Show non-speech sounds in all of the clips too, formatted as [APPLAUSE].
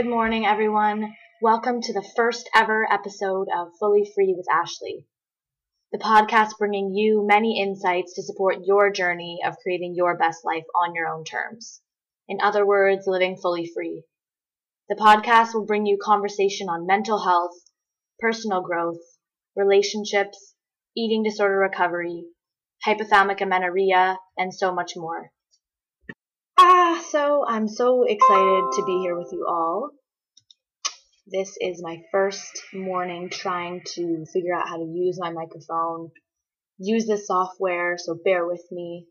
Good morning, everyone. Welcome to the first ever episode of Fully Free with Ashley, the podcast bringing you many insights to support your journey of creating your best life on your own terms. In other words, living fully free. The podcast will bring you conversation on mental health, personal growth, relationships, eating disorder recovery, hypothalamic amenorrhea, and so much more. So I'm so excited to be here with you all. This is my first morning trying to figure out how to use my microphone, use this software, so bear with me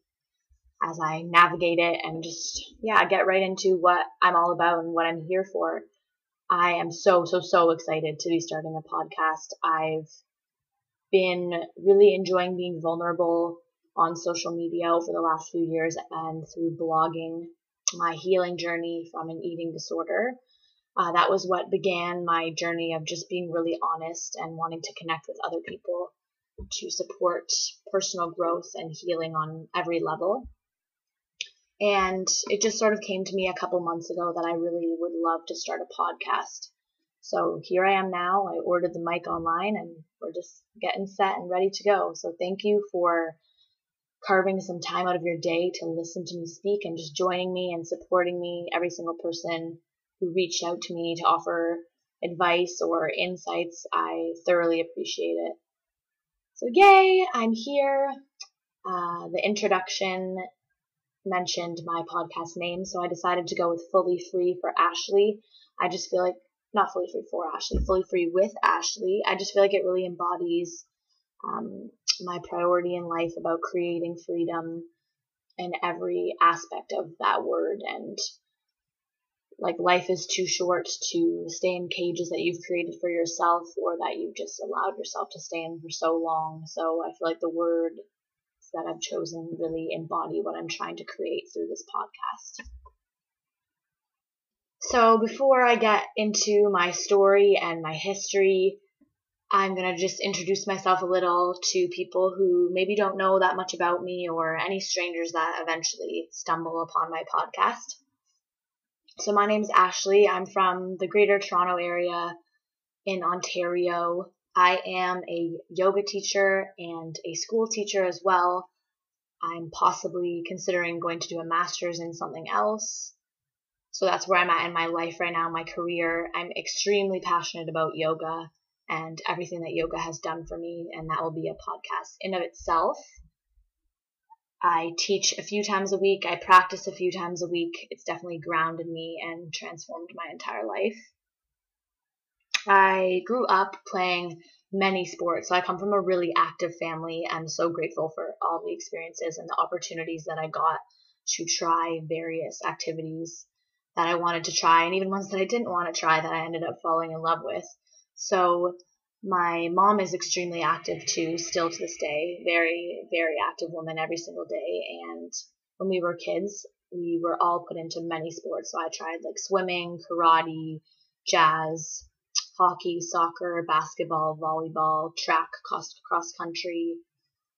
as I navigate it and just, yeah, get right into what I'm all about and what I'm here for. I am so, so, so excited to be starting a podcast. I've been really enjoying being vulnerable on social media over the last few years and through blogging my healing journey from an eating disorder. Uh, that was what began my journey of just being really honest and wanting to connect with other people to support personal growth and healing on every level. And it just sort of came to me a couple months ago that I really would love to start a podcast. So here I am now. I ordered the mic online and we're just getting set and ready to go. So thank you for carving some time out of your day to listen to me speak and just joining me and supporting me, every single person who reached out to me to offer advice or insights. I thoroughly appreciate it. So, yay, I'm here. Uh, the introduction mentioned my podcast name, so I decided to go with Fully Free for Ashley. I just feel like, not Fully Free for Ashley, Fully Free with Ashley. I just feel like it really embodies um, my priority in life about creating freedom in every aspect of that word and like life is too short to stay in cages that you've created for yourself or that you've just allowed yourself to stay in for so long. So I feel like the word that I've chosen really embody what I'm trying to create through this podcast. So before I get into my story and my history, I'm going to just introduce myself a little to people who maybe don't know that much about me or any strangers that eventually stumble upon my podcast. So, my name is Ashley. I'm from the Greater Toronto area in Ontario. I am a yoga teacher and a school teacher as well. I'm possibly considering going to do a master's in something else. So that's where I'm at in my life right now, my career. I'm extremely passionate about yoga and everything that yoga has done for me, and that will be a podcast in of itself. I teach a few times a week. I practice a few times a week. It's definitely grounded me and transformed my entire life. I grew up playing many sports. So I come from a really active family. I'm so grateful for all the experiences and the opportunities that I got to try various activities that I wanted to try and even ones that I didn't want to try that I ended up falling in love with. So my mom is extremely active too, still to this day. Very, very active woman every single day. And when we were kids, we were all put into many sports. So I tried like swimming, karate, jazz, hockey, soccer, basketball, volleyball, track, cross, cross country,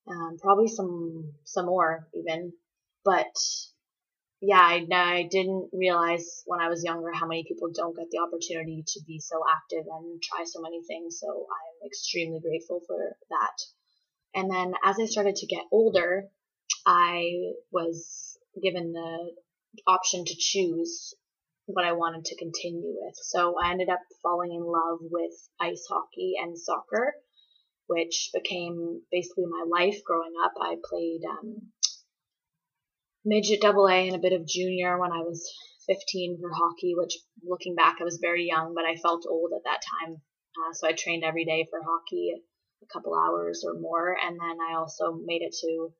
um, probably some some more even. But yeah, I, I didn't realize when I was younger how many people don't get the opportunity to be so active and try so many things. So I'm extremely grateful for that. And then as I started to get older, I was given the option to choose what I wanted to continue with. So I ended up falling in love with ice hockey and soccer, which became basically my life growing up. I played um, midget double A and a bit of junior when I was 15 for hockey, which looking back, I was very young, but I felt old at that time. Uh, so I trained every day for hockey, a couple hours or more. And then I also made it to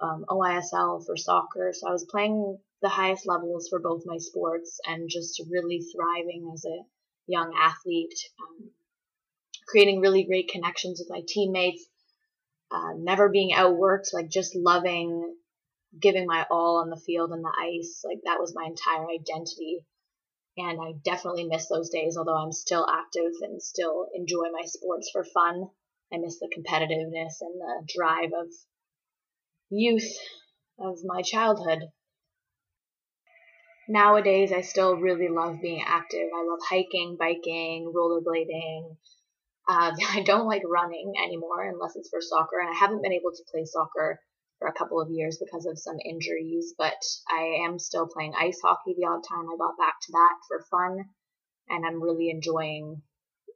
um, OISL for soccer. So I was playing the highest levels for both my sports and just really thriving as a young athlete, um, creating really great connections with my teammates, uh, never being outworked, like just loving giving my all on the field and the ice. Like that was my entire identity. And I definitely miss those days, although I'm still active and still enjoy my sports for fun. I miss the competitiveness and the drive of youth of my childhood. nowadays I still really love being active. I love hiking, biking, rollerblading. Uh, [LAUGHS] I don't like running anymore unless it's for soccer, and I haven't been able to play soccer for a couple of years because of some injuries, but I am still playing ice hockey the odd time I got back to that for fun, and I'm really enjoying,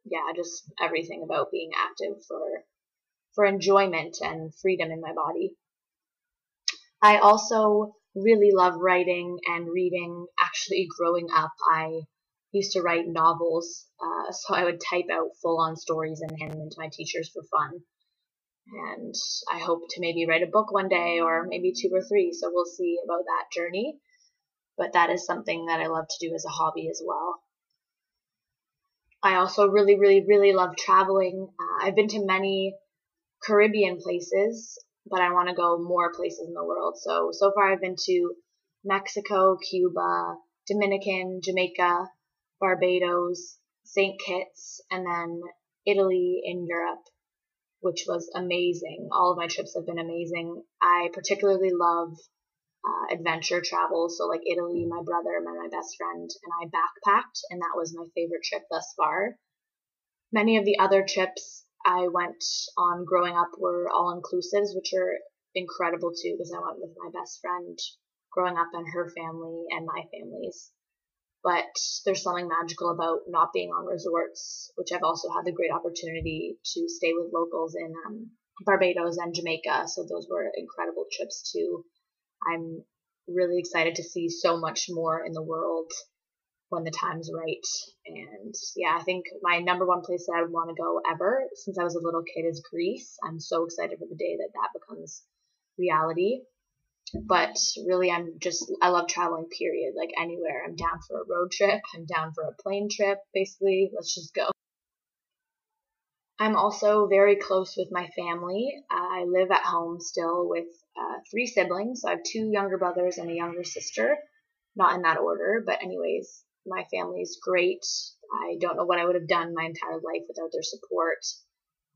yeah, just everything about being active for for enjoyment and freedom in my body. I also really love writing and reading. Actually, growing up, I used to write novels, uh, [LAUGHS] so I would type out full on stories and hand them to my teachers for fun. And I hope to maybe write a book one day or maybe two or three, so we'll see about that journey. But that is something that I love to do as a hobby as well. I also really, really, really love traveling. Uh, I've been to many Caribbean places but I want to go more places in the world. So, so far I've been to Mexico, Cuba, Dominican, Jamaica, Barbados, St. Kitts, and then Italy in Europe, which was amazing. All of my trips have been amazing. I particularly love uh, adventure travel. So, like Italy, my brother and my best friend and I backpacked, and that was my favorite trip thus far. Many of the other trips I went on growing up were all inclusives, which are incredible too, because I went with my best friend growing up and her family and my family's. But there's something magical about not being on resorts, which I've also had the great opportunity to stay with locals in um, Barbados and Jamaica. So those were incredible trips too. I'm really excited to see so much more in the world when the time's right. And yeah, I think my number one place that I would want to go ever since I was a little kid is Greece. I'm so excited for the day that that becomes reality. But really, I'm just, I love traveling, period. Like anywhere. I'm down for a road trip. I'm down for a plane trip, basically. Let's just go. I'm also very close with my family. I live at home still with uh, three siblings. So I have two younger brothers and a younger sister. Not in that order, but anyways, my family is great. I don't know what I would have done my entire life without their support.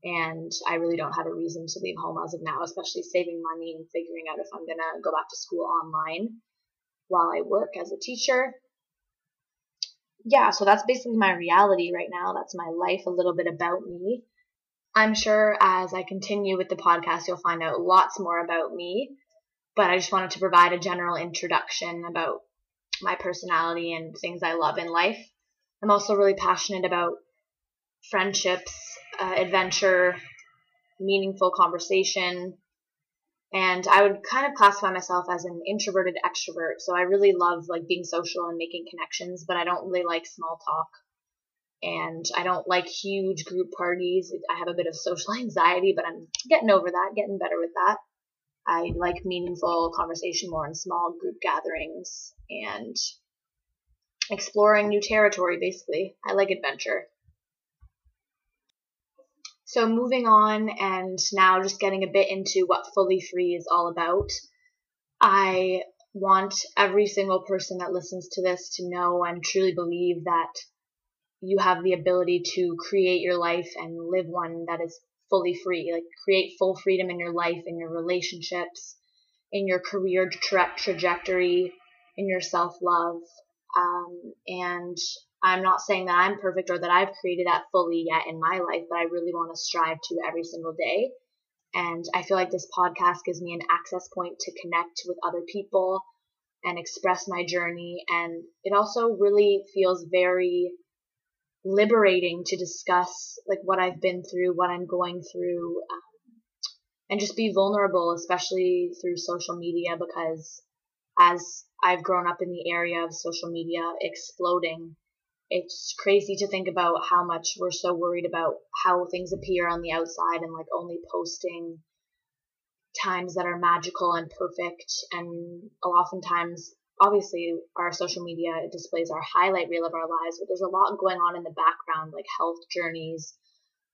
And I really don't have a reason to leave home as of now, especially saving money and figuring out if I'm going to go back to school online while I work as a teacher. Yeah, so that's basically my reality right now. That's my life, a little bit about me. I'm sure as I continue with the podcast, you'll find out lots more about me. But I just wanted to provide a general introduction about my personality and things I love in life. I'm also really passionate about friendships, uh, adventure, meaningful conversation, and I would kind of classify myself as an introverted extrovert. So I really love like being social and making connections, but I don't really like small talk. And I don't like huge group parties. I have a bit of social [LAUGHS] anxiety, but I'm getting over that, getting better with that. I like meaningful conversation more in small group gatherings and exploring new territory, basically. I like adventure. So, moving on and now just getting a bit into what Fully Free is all about. I want every single person that listens to this to know and truly believe that you have the ability to create your life and live one that is fully free, like create full freedom in your life, in your relationships, in your career tra- trajectory, in your self love. Um, and I'm not saying that I'm perfect or that I've created that fully yet in my life, but I really want to strive to every single day. And I feel like this podcast gives me an access point to connect with other people and express my journey. And it also really feels very liberating to discuss like what I've been through, what I'm going through, um, and just be vulnerable, especially through social media, because as I've grown up in the area of social media exploding, it's crazy to think about how much we're so worried about how things appear on the outside and like only posting times that are magical and perfect and oftentimes obviously our social media displays our highlight reel of our lives, but there's a lot going on in the background, like health journeys,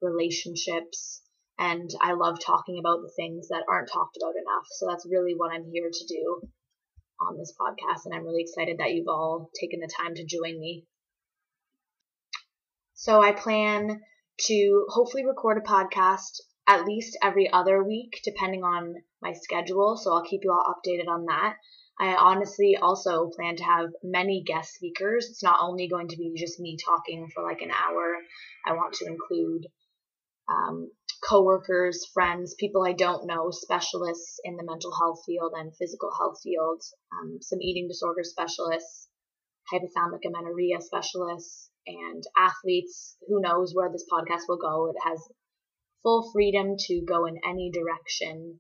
relationships, and I love talking about the things that aren't talked about enough. So that's really what I'm here to do on this podcast, and I'm really excited that you've all taken the time to join me. So I plan to hopefully record a podcast at least every other week, depending on my schedule. So I'll keep you all updated on that. I honestly also plan to have many guest speakers. It's not only going to be just me talking for like an hour. I want to include um, coworkers, friends, people I don't know, specialists in the mental health field and physical health field, um, some eating disorder specialists, hypothalamic amenorrhea specialists, and athletes. Who knows where this podcast will go? It has full freedom to go in any direction,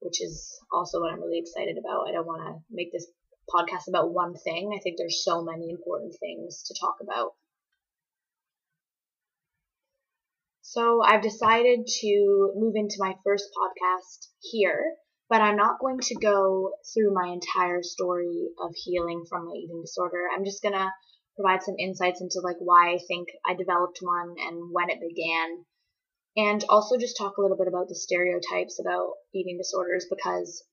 which is also what I'm really excited about. I don't want to make this podcast about one thing. I think there's so many important things to talk about. So I've decided to move into my first podcast here, but I'm not going to go through my entire story of healing from my eating disorder. I'm just going to provide some insights into like why I think I developed one and when it began. And also just talk a little bit about the stereotypes about eating disorders because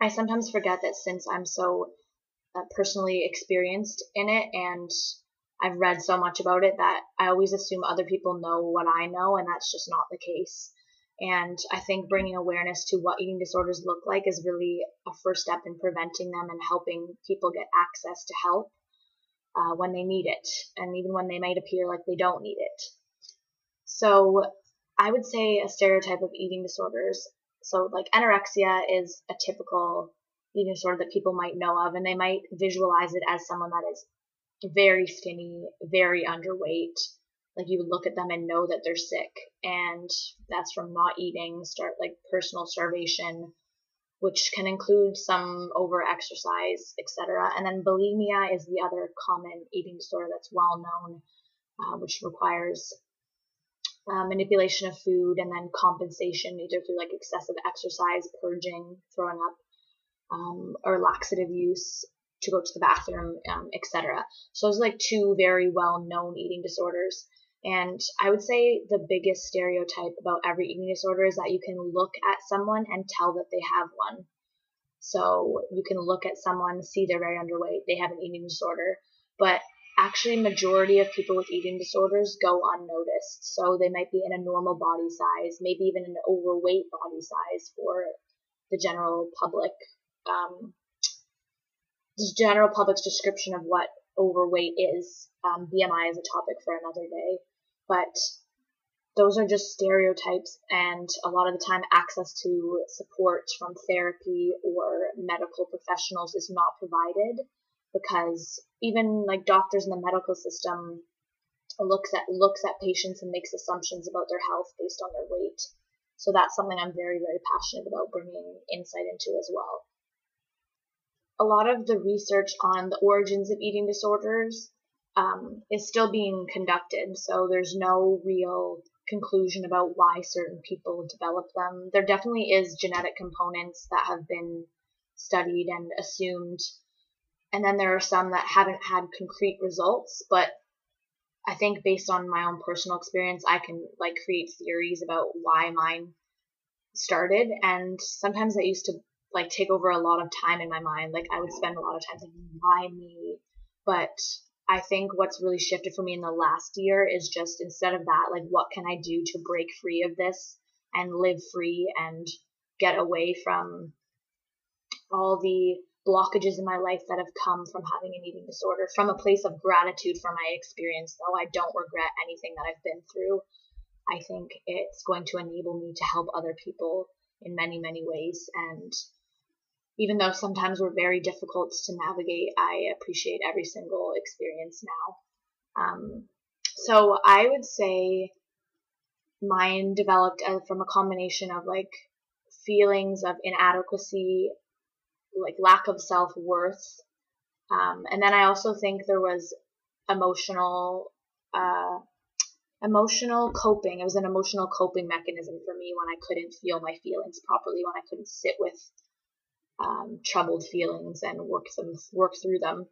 I sometimes forget that since I'm so uh, personally experienced in it and I've read so much about it that I always assume other people know what I know, and that's just not the case. And I think bringing awareness to what eating disorders look like is really a first step in preventing them and helping people get access to help uh, when they need it, and even when they might appear like they don't need it. So I would say a stereotype of eating disorders. So like anorexia is a typical eating disorder that people might know of, and they might visualize it as someone that is very skinny, very underweight. Like you would look at them and know that they're sick. And that's from not eating, start like personal starvation, which can include some over exercise, etc. And then bulimia is the other common eating disorder that's well known, uh, which requires uh, manipulation of food and then compensation either through like excessive exercise, purging, throwing up, um, or laxative use to go to the bathroom, um, etc. So those are like two very well known eating disorders. And I would say the biggest stereotype about every eating disorder is that you can look at someone and tell that they have one. So you can look at someone, see they're very underweight, they have an eating disorder, but actually majority of people with eating disorders go unnoticed. So they might be in a normal body size, maybe even an overweight body size for the general public. Um, the general public's description of what overweight is. Um, BMI is a topic for another day, but those are just stereotypes, and a lot of the time, access to support from therapy or medical professionals is not provided because even like doctors in the medical system looks at looks at patients and makes assumptions about their health based on their weight. So that's something I'm very very passionate about bringing insight into as well a lot of the research on the origins of eating disorders um, is still being conducted. So there's no real conclusion about why certain people develop them. There definitely is genetic components that have been studied and assumed. And then there are some that haven't had concrete results, but I think based on my own personal experience, I can like create theories about why mine started. And sometimes I used to like take over a lot of time in my mind. Like I would spend a lot of time thinking, why me? But I think what's really shifted for me in the last year is just instead of that, like what can I do to break free of this and live free and get away from all the blockages in my life that have come from having an eating disorder from a place of gratitude for my experience though i don't regret anything that i've been through i think it's going to enable me to help other people in many many ways and even though sometimes we're very difficult to navigate, I appreciate every single experience now. Um, so I would say mine developed uh, from a combination of like feelings of inadequacy, like lack of self worth, um, and then I also think there was emotional, uh, emotional coping. It was an emotional coping mechanism for me when I couldn't feel my feelings properly, when I couldn't sit with um, troubled feelings and work them work through them.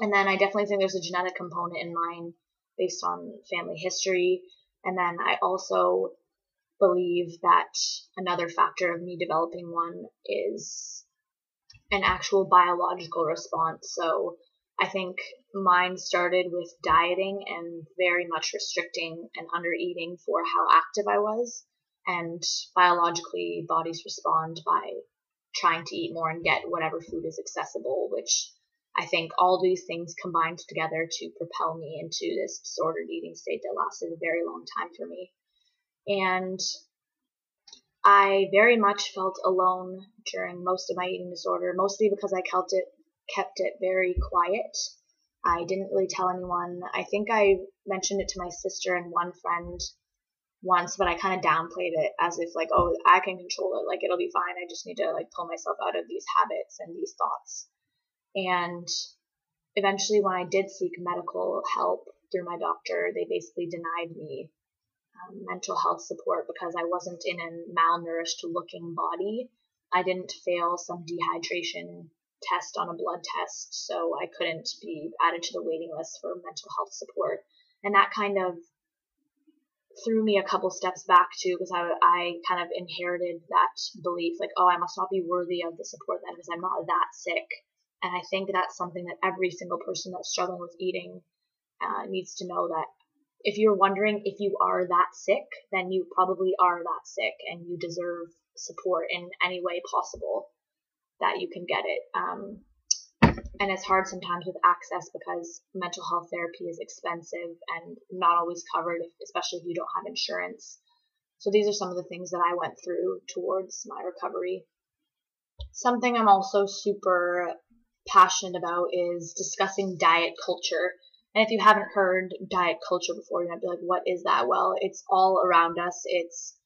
And then I definitely think there's a genetic component in mine based on family history. And then I also believe that another factor of me developing one is an actual biological response. So I think mine started with dieting and very much restricting and under eating for how active I was. And biologically, bodies respond by trying to eat more and get whatever food is accessible, which I think all these things combined together to propel me into this disordered eating state that lasted a very long time for me. And I very much felt alone during most of my eating disorder, mostly because I kept it kept it very quiet. I didn't really tell anyone. I think I mentioned it to my sister and one friend once, but I kind of downplayed it as if like, oh, I can control it. Like it'll be fine. I just need to like pull myself out of these habits and these thoughts. And eventually, when I did seek medical help through my doctor, they basically denied me um, mental health support because I wasn't in a malnourished looking body. I didn't fail some dehydration test on a blood test, so I couldn't be added to the waiting list for mental health support. And that kind of threw me a couple steps back too, because I, I kind of inherited that belief, like, oh, I must not be worthy of the support then because I'm not that sick. And I think that's something that every single person that's struggling with eating uh, needs to know that if you're wondering if you are that sick, then you probably are that sick and you deserve support in any way possible that you can get it. Um, and it's hard sometimes with access because mental health therapy is expensive and not always covered, especially if you don't have insurance. So these are some of the things that I went through towards my recovery. Something I'm also super passionate about is discussing diet culture and if you haven't heard diet culture before, you might be like, what is that? Well, it's all around us. It's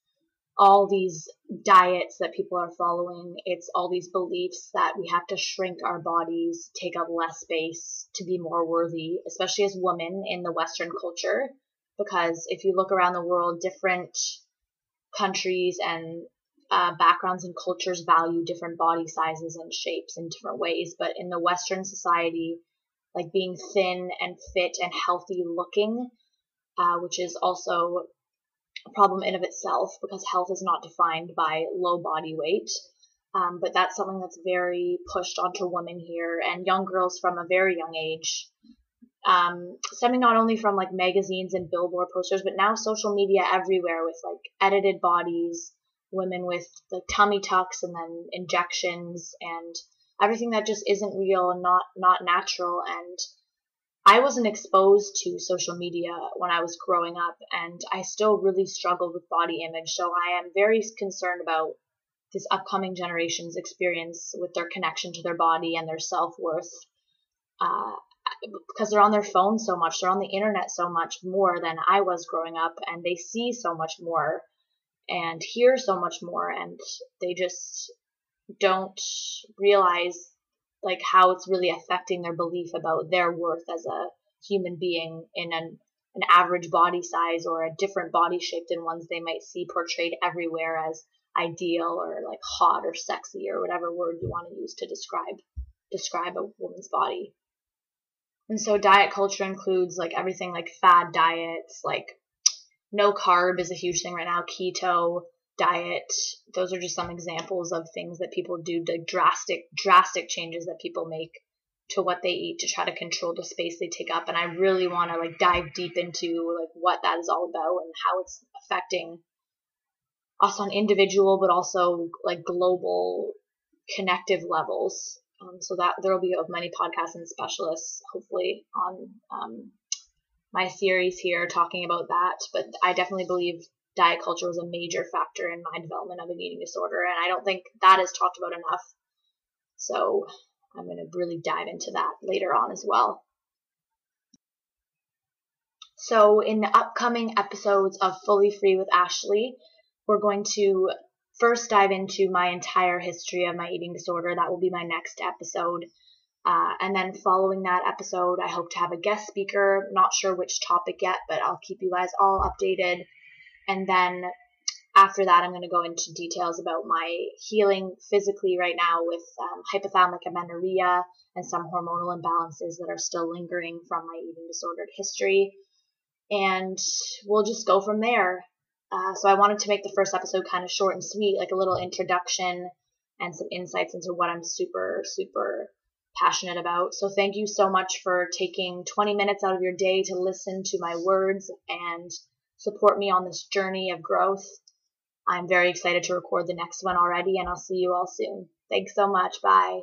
all these diets that people are following. It's all these beliefs that we have to shrink our bodies, take up less space to be more worthy, especially as women in the Western culture. Because if you look around the world, different countries and uh, backgrounds and cultures value different body sizes and shapes in different ways. But in the Western society, like being thin and fit and healthy looking, uh, which is also a problem in of itself because health is not defined by low body weight. Um, but that's something that's very pushed onto women here and young girls from a very young age. Um, stemming not only from like magazines and billboard posters, but now social media everywhere with like edited bodies, women with like tummy tucks and then injections and everything that just isn't real and not not natural and I wasn't exposed to social media when I was growing up and I still really struggled with body image so I am very concerned about this upcoming generation's experience with their connection to their body and their self-worth. Uh, because they're on their phone so much they're on the internet so much more than I was growing up and they see so much more and hear so much more and they just don't realize like how it's really affecting their belief about their worth as a human being in an, an average body size or a different body shape than ones they might see portrayed everywhere as ideal or like hot or sexy or whatever word you want to use to describe describe a woman's body. And so diet culture includes like everything like fad diets, like no carb is a huge thing right now, keto, diet. Those are just some examples of things that people do, the drastic, drastic changes that people make to what they eat to try to control the space they take up. And I really want to like dive deep into like what that is all about and how it's affecting us on individual, but also like global connective levels. Um, so that there will be of many podcasts and specialists, hopefully, on um, my series here talking about that. But I definitely believe diet culture was a major factor in my development of an eating disorder, and I don't think that is talked about enough. So I'm going to really dive into that later on as well. So, in the upcoming episodes of Fully Free with Ashley, we're going to first dive into my entire history of my eating disorder. That will be my next episode. Uh, and then following that episode, I hope to have a guest speaker. Not sure which topic yet, but I'll keep you guys all updated. And then after that, I'm going to go into details about my healing physically right now with um, hypothalamic amenorrhea and some hormonal imbalances that are still lingering from my eating disordered history. And we'll just go from there. Uh, so I wanted to make the first episode kind of short and sweet, like a little introduction and some insights into what I'm super, super passionate about. So thank you so much for taking 20 minutes out of your day to listen to my words and support me on this journey of growth. I'm very excited to record the next one already, and I'll see you all soon. Thanks so much. Bye.